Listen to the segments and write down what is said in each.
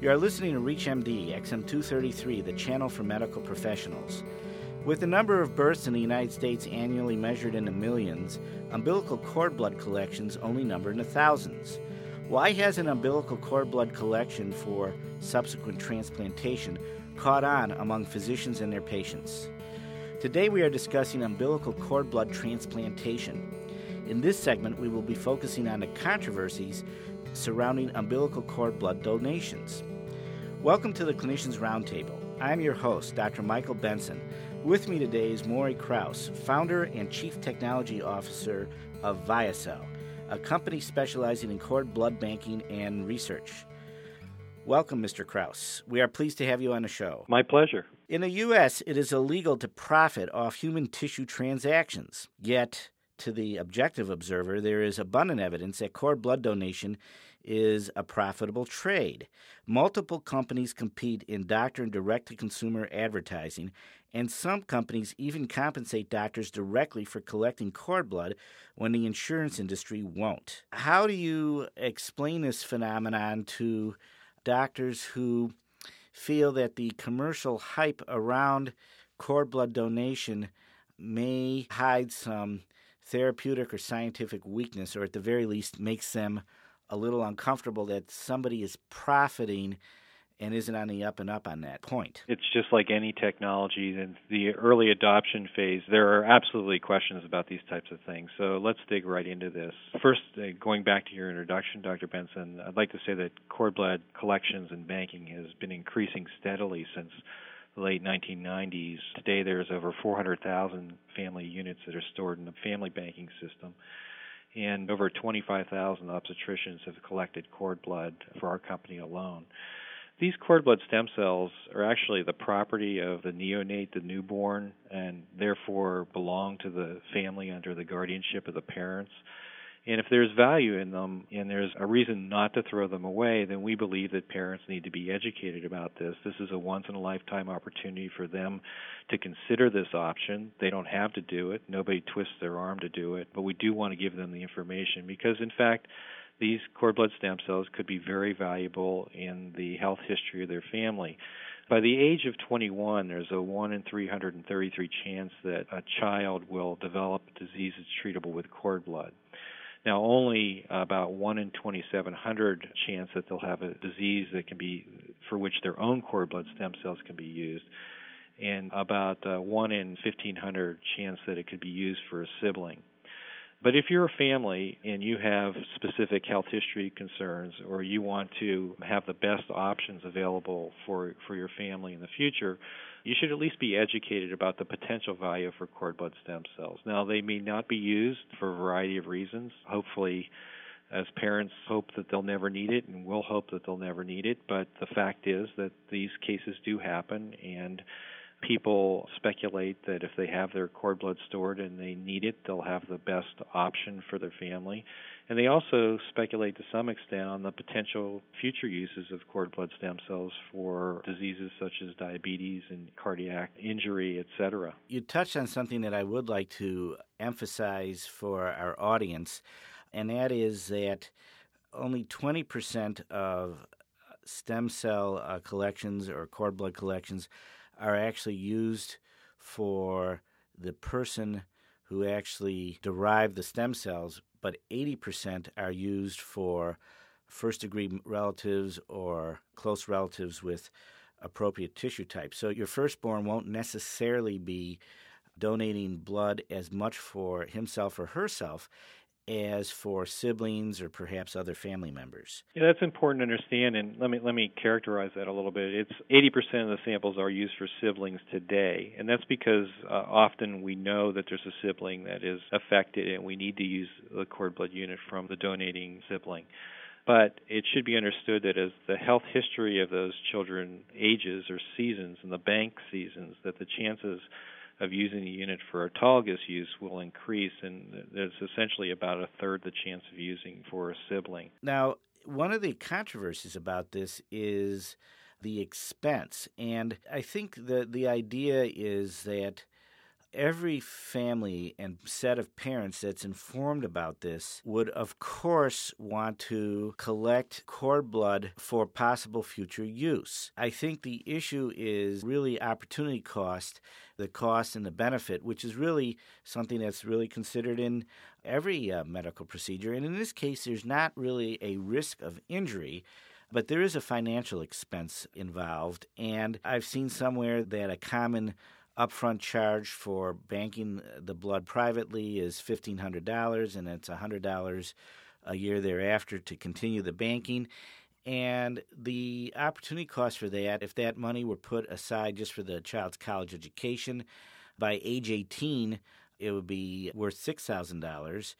You are listening to ReachMD XM233, the channel for medical professionals. With the number of births in the United States annually measured in the millions, umbilical cord blood collections only number in the thousands. Why has an umbilical cord blood collection for subsequent transplantation caught on among physicians and their patients? Today we are discussing umbilical cord blood transplantation. In this segment, we will be focusing on the controversies surrounding umbilical cord blood donations. Welcome to the Clinicians Roundtable. I'm your host, Dr. Michael Benson. With me today is Morey Kraus, founder and chief technology officer of ViaCell, a company specializing in cord blood banking and research. Welcome, Mr. Kraus. We are pleased to have you on the show. My pleasure. In the U.S., it is illegal to profit off human tissue transactions. Yet, to the objective observer, there is abundant evidence that cord blood donation is a profitable trade. Multiple companies compete in doctor and direct to consumer advertising, and some companies even compensate doctors directly for collecting cord blood when the insurance industry won't. How do you explain this phenomenon to doctors who feel that the commercial hype around cord blood donation may hide some therapeutic or scientific weakness, or at the very least makes them a little uncomfortable that somebody is profiting and isn't on the up and up on that point. It's just like any technology in the early adoption phase. There are absolutely questions about these types of things. So let's dig right into this. First, uh, going back to your introduction, Dr. Benson, I'd like to say that cord blood collections and banking has been increasing steadily since the late 1990s. Today, there's over 400,000 family units that are stored in the family banking system and over 25,000 obstetricians have collected cord blood for our company alone. These cord blood stem cells are actually the property of the neonate, the newborn, and therefore belong to the family under the guardianship of the parents. And if there's value in them and there's a reason not to throw them away, then we believe that parents need to be educated about this. This is a once in a lifetime opportunity for them to consider this option. They don't have to do it. Nobody twists their arm to do it, but we do want to give them the information because in fact these cord blood stem cells could be very valuable in the health history of their family. By the age of 21, there's a 1 in 333 chance that a child will develop diseases treatable with cord blood. Now, only about 1 in 2,700 chance that they'll have a disease that can be, for which their own cord blood stem cells can be used, and about uh, 1 in 1,500 chance that it could be used for a sibling. But if you're a family and you have specific health history concerns or you want to have the best options available for, for your family in the future, you should at least be educated about the potential value for cord blood stem cells. Now, they may not be used for a variety of reasons. Hopefully, as parents hope that they'll never need it and we'll hope that they'll never need it, but the fact is that these cases do happen and people speculate that if they have their cord blood stored and they need it, they'll have the best option for their family. And they also speculate to some extent on the potential future uses of cord blood stem cells for diseases such as diabetes and cardiac injury, etc. You touched on something that I would like to emphasize for our audience, and that is that only 20% of stem cell uh, collections or cord blood collections are actually used for the person who actually derived the stem cells, but 80% are used for first degree relatives or close relatives with appropriate tissue type. So your firstborn won't necessarily be donating blood as much for himself or herself as for siblings or perhaps other family members. Yeah, that's important to understand, and let me let me characterize that a little bit. It's 80% of the samples are used for siblings today, and that's because uh, often we know that there's a sibling that is affected, and we need to use the cord blood unit from the donating sibling. But it should be understood that as the health history of those children ages or seasons, and the bank seasons, that the chances of using the unit for autologous use will increase, and there's essentially about a third the chance of using for a sibling. Now, one of the controversies about this is the expense, and I think the the idea is that every family and set of parents that's informed about this would, of course, want to collect cord blood for possible future use. I think the issue is really opportunity cost, the cost and the benefit, which is really something that's really considered in every uh, medical procedure. And in this case, there's not really a risk of injury. But there is a financial expense involved, and I've seen somewhere that a common upfront charge for banking the blood privately is $1,500, and it's $100 a year thereafter to continue the banking. And the opportunity cost for that, if that money were put aside just for the child's college education, by age 18, it would be worth $6,000.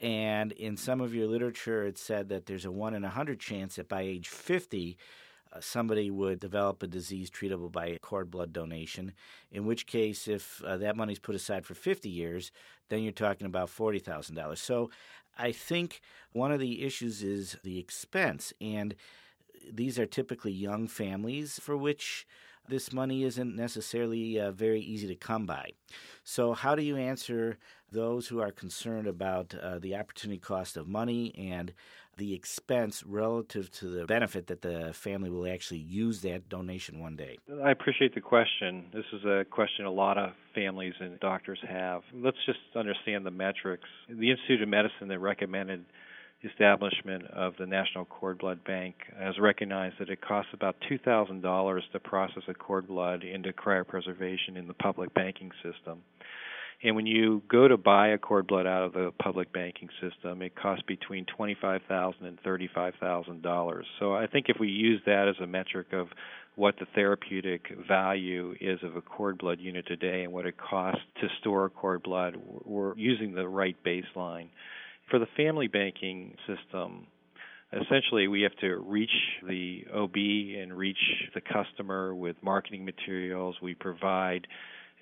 And in some of your literature, it said that there's a 1 in a 100 chance that by age 50, uh, somebody would develop a disease treatable by cord blood donation. In which case, if uh, that money's put aside for 50 years, then you're talking about $40,000. So I think one of the issues is the expense. And these are typically young families for which this money isn't necessarily uh, very easy to come by. So, how do you answer those who are concerned about uh, the opportunity cost of money and the expense relative to the benefit that the family will actually use that donation one day? I appreciate the question. This is a question a lot of families and doctors have. Let's just understand the metrics. The Institute of Medicine that recommended establishment of the National Cord Blood Bank has recognized that it costs about $2,000 to process a cord blood into cryopreservation in the public banking system. And when you go to buy a cord blood out of the public banking system, it costs between twenty-five thousand and thirty-five thousand dollars. and $35,000. So I think if we use that as a metric of what the therapeutic value is of a cord blood unit today and what it costs to store cord blood, we're using the right baseline. For the family banking system, essentially we have to reach the OB and reach the customer with marketing materials. We provide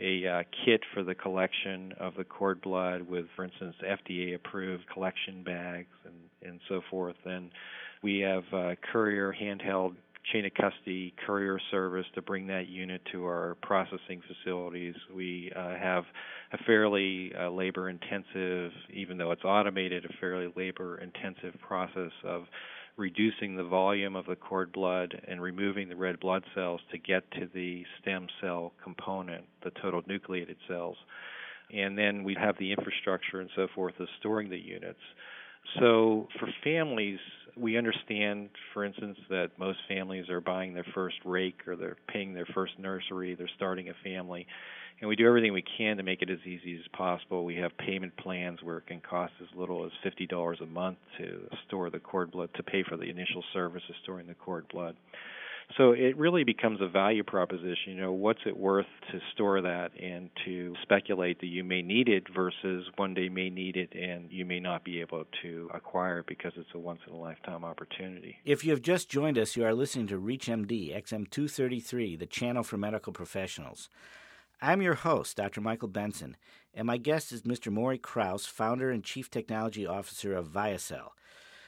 a uh, kit for the collection of the cord blood with, for instance, FDA approved collection bags and, and so forth. And we have uh, courier handheld chain of custody courier service to bring that unit to our processing facilities. We uh, have a fairly uh, labor intensive, even though it's automated, a fairly labor intensive process of reducing the volume of the cord blood and removing the red blood cells to get to the stem cell component, the total nucleated cells. And then we have the infrastructure and so forth of storing the units. So for families, we understand, for instance, that most families are buying their first rake or they're paying their first nursery, they're starting a family, and we do everything we can to make it as easy as possible. We have payment plans where it can cost as little as fifty dollars a month to store the cord blood to pay for the initial service of storing the cord blood. So it really becomes a value proposition. You know, what's it worth to store that and to speculate that you may need it versus one day may need it and you may not be able to acquire it because it's a once in a lifetime opportunity. If you have just joined us, you are listening to ReachMD XM233, the channel for medical professionals. I'm your host, Dr. Michael Benson, and my guest is Mr. Morey Kraus, founder and chief technology officer of ViaCell.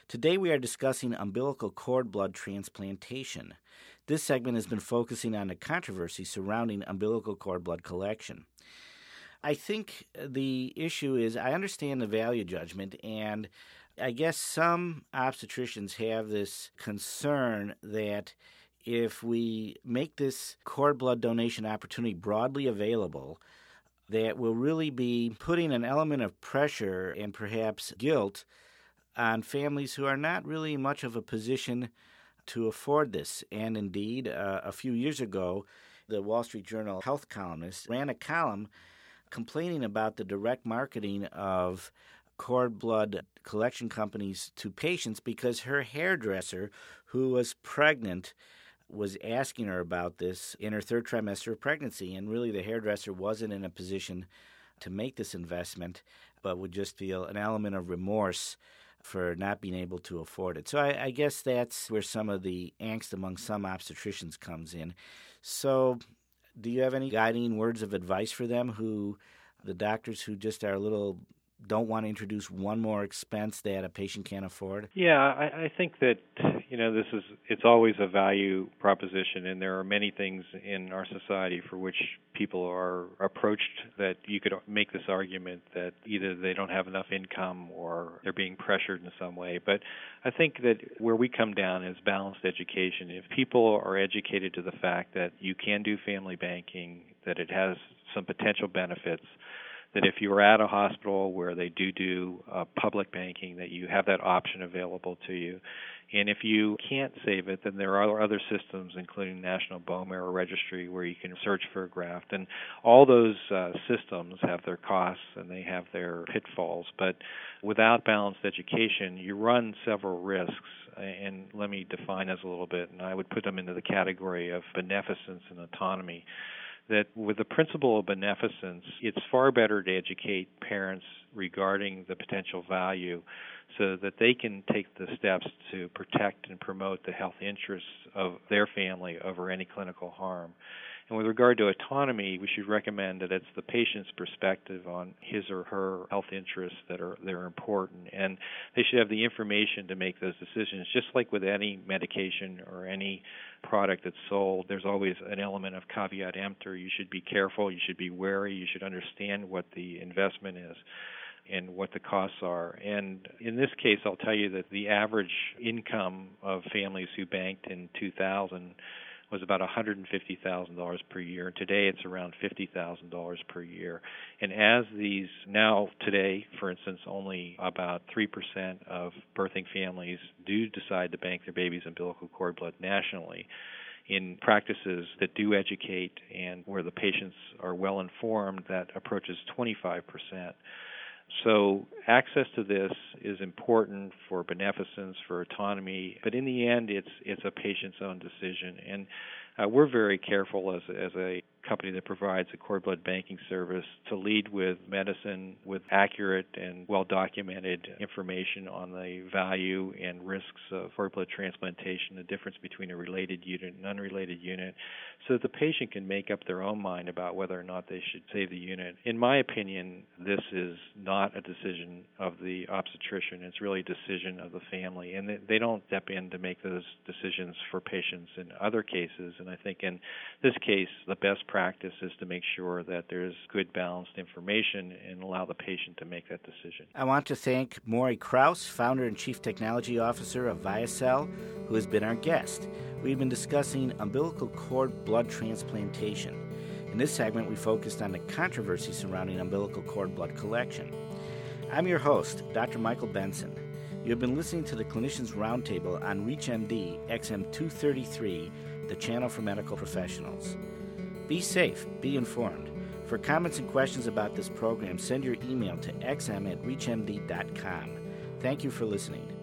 Today we are discussing umbilical cord blood transplantation. This segment has been focusing on the controversy surrounding umbilical cord blood collection. I think the issue is I understand the value judgment, and I guess some obstetricians have this concern that if we make this cord blood donation opportunity broadly available, that will really be putting an element of pressure and perhaps guilt on families who are not really much of a position to afford this. And indeed, uh, a few years ago, the Wall Street Journal health columnist ran a column complaining about the direct marketing of cord blood collection companies to patients because her hairdresser, who was pregnant, was asking her about this in her third trimester of pregnancy. And really, the hairdresser wasn't in a position to make this investment, but would just feel an element of remorse for not being able to afford it. So I, I, guess that's where some of the angst among some obstetricians comes in. So, do you have any guiding words of advice for them who, the doctors who just are a little don't want to introduce one more expense that a patient can't afford? Yeah, I, I think that you know, this is it's always a value proposition, and there are many things in our society for which people are approached that you could make this argument that either they don't have enough income or they're being pressured in some way. But I think that where we come down is balanced education. If people are educated to the fact that you can do family banking, that it has some potential benefits that if you are at a hospital where they do do uh, public banking, that you have that option available to you. And if you can't save it, then there are other systems, including National Bone Marrow Registry, where you can search for a graft. And all those uh, systems have their costs and they have their pitfalls. But without balanced education, you run several risks. And let me define those a little bit. And I would put them into the category of beneficence and autonomy that with the principle of beneficence, it's far better to educate parents regarding the potential value so that they can take the steps to protect and promote the health interests of their family over any clinical harm. And with regard to autonomy, we should recommend that it's the patient's perspective on his or her health interests that are that are important, and they should have the information to make those decisions. Just like with any medication or any product that's sold, there's always an element of caveat emptor. You should be careful. You should be wary. You should understand what the investment is and what the costs are. And in this case, I'll tell you that the average income of families who banked in 2000 was about $150,000 per year. Today it's around $50,000 per year. And as these now today, for instance, only about 3% of birthing families do decide to bank their baby's umbilical cord blood nationally in practices that do educate and where the patients are well informed that approaches 25%. So access to this is important for beneficence, for autonomy, but in the end, it's it's a patient's own decision, and uh, we're very careful as as a company that provides a cord blood banking service to lead with medicine with accurate and well documented information on the value and risks of cord blood transplantation, the difference between a related unit and an unrelated unit, so that the patient can make up their own mind about whether or not they should save the unit. In my opinion, this is not a decision of the obstetrician, it's really a decision of the family, and they don't step in to make those decisions for patients in other cases. And I think in this case, the best practice is to make sure that there's good balanced information and allow the patient to make that decision. I want to thank Morey Kraus, founder and chief technology officer of ViaCell, who has been our guest. We've been discussing umbilical cord blood transplantation. In this segment, we focused on the controversy surrounding umbilical cord blood collection. I'm your host, Dr. Michael Benson. You have been listening to the Clinicians Roundtable on ReachMD XM233, the channel for medical professionals. Be safe, be informed. For comments and questions about this program, send your email to xm at reachmd.com. Thank you for listening.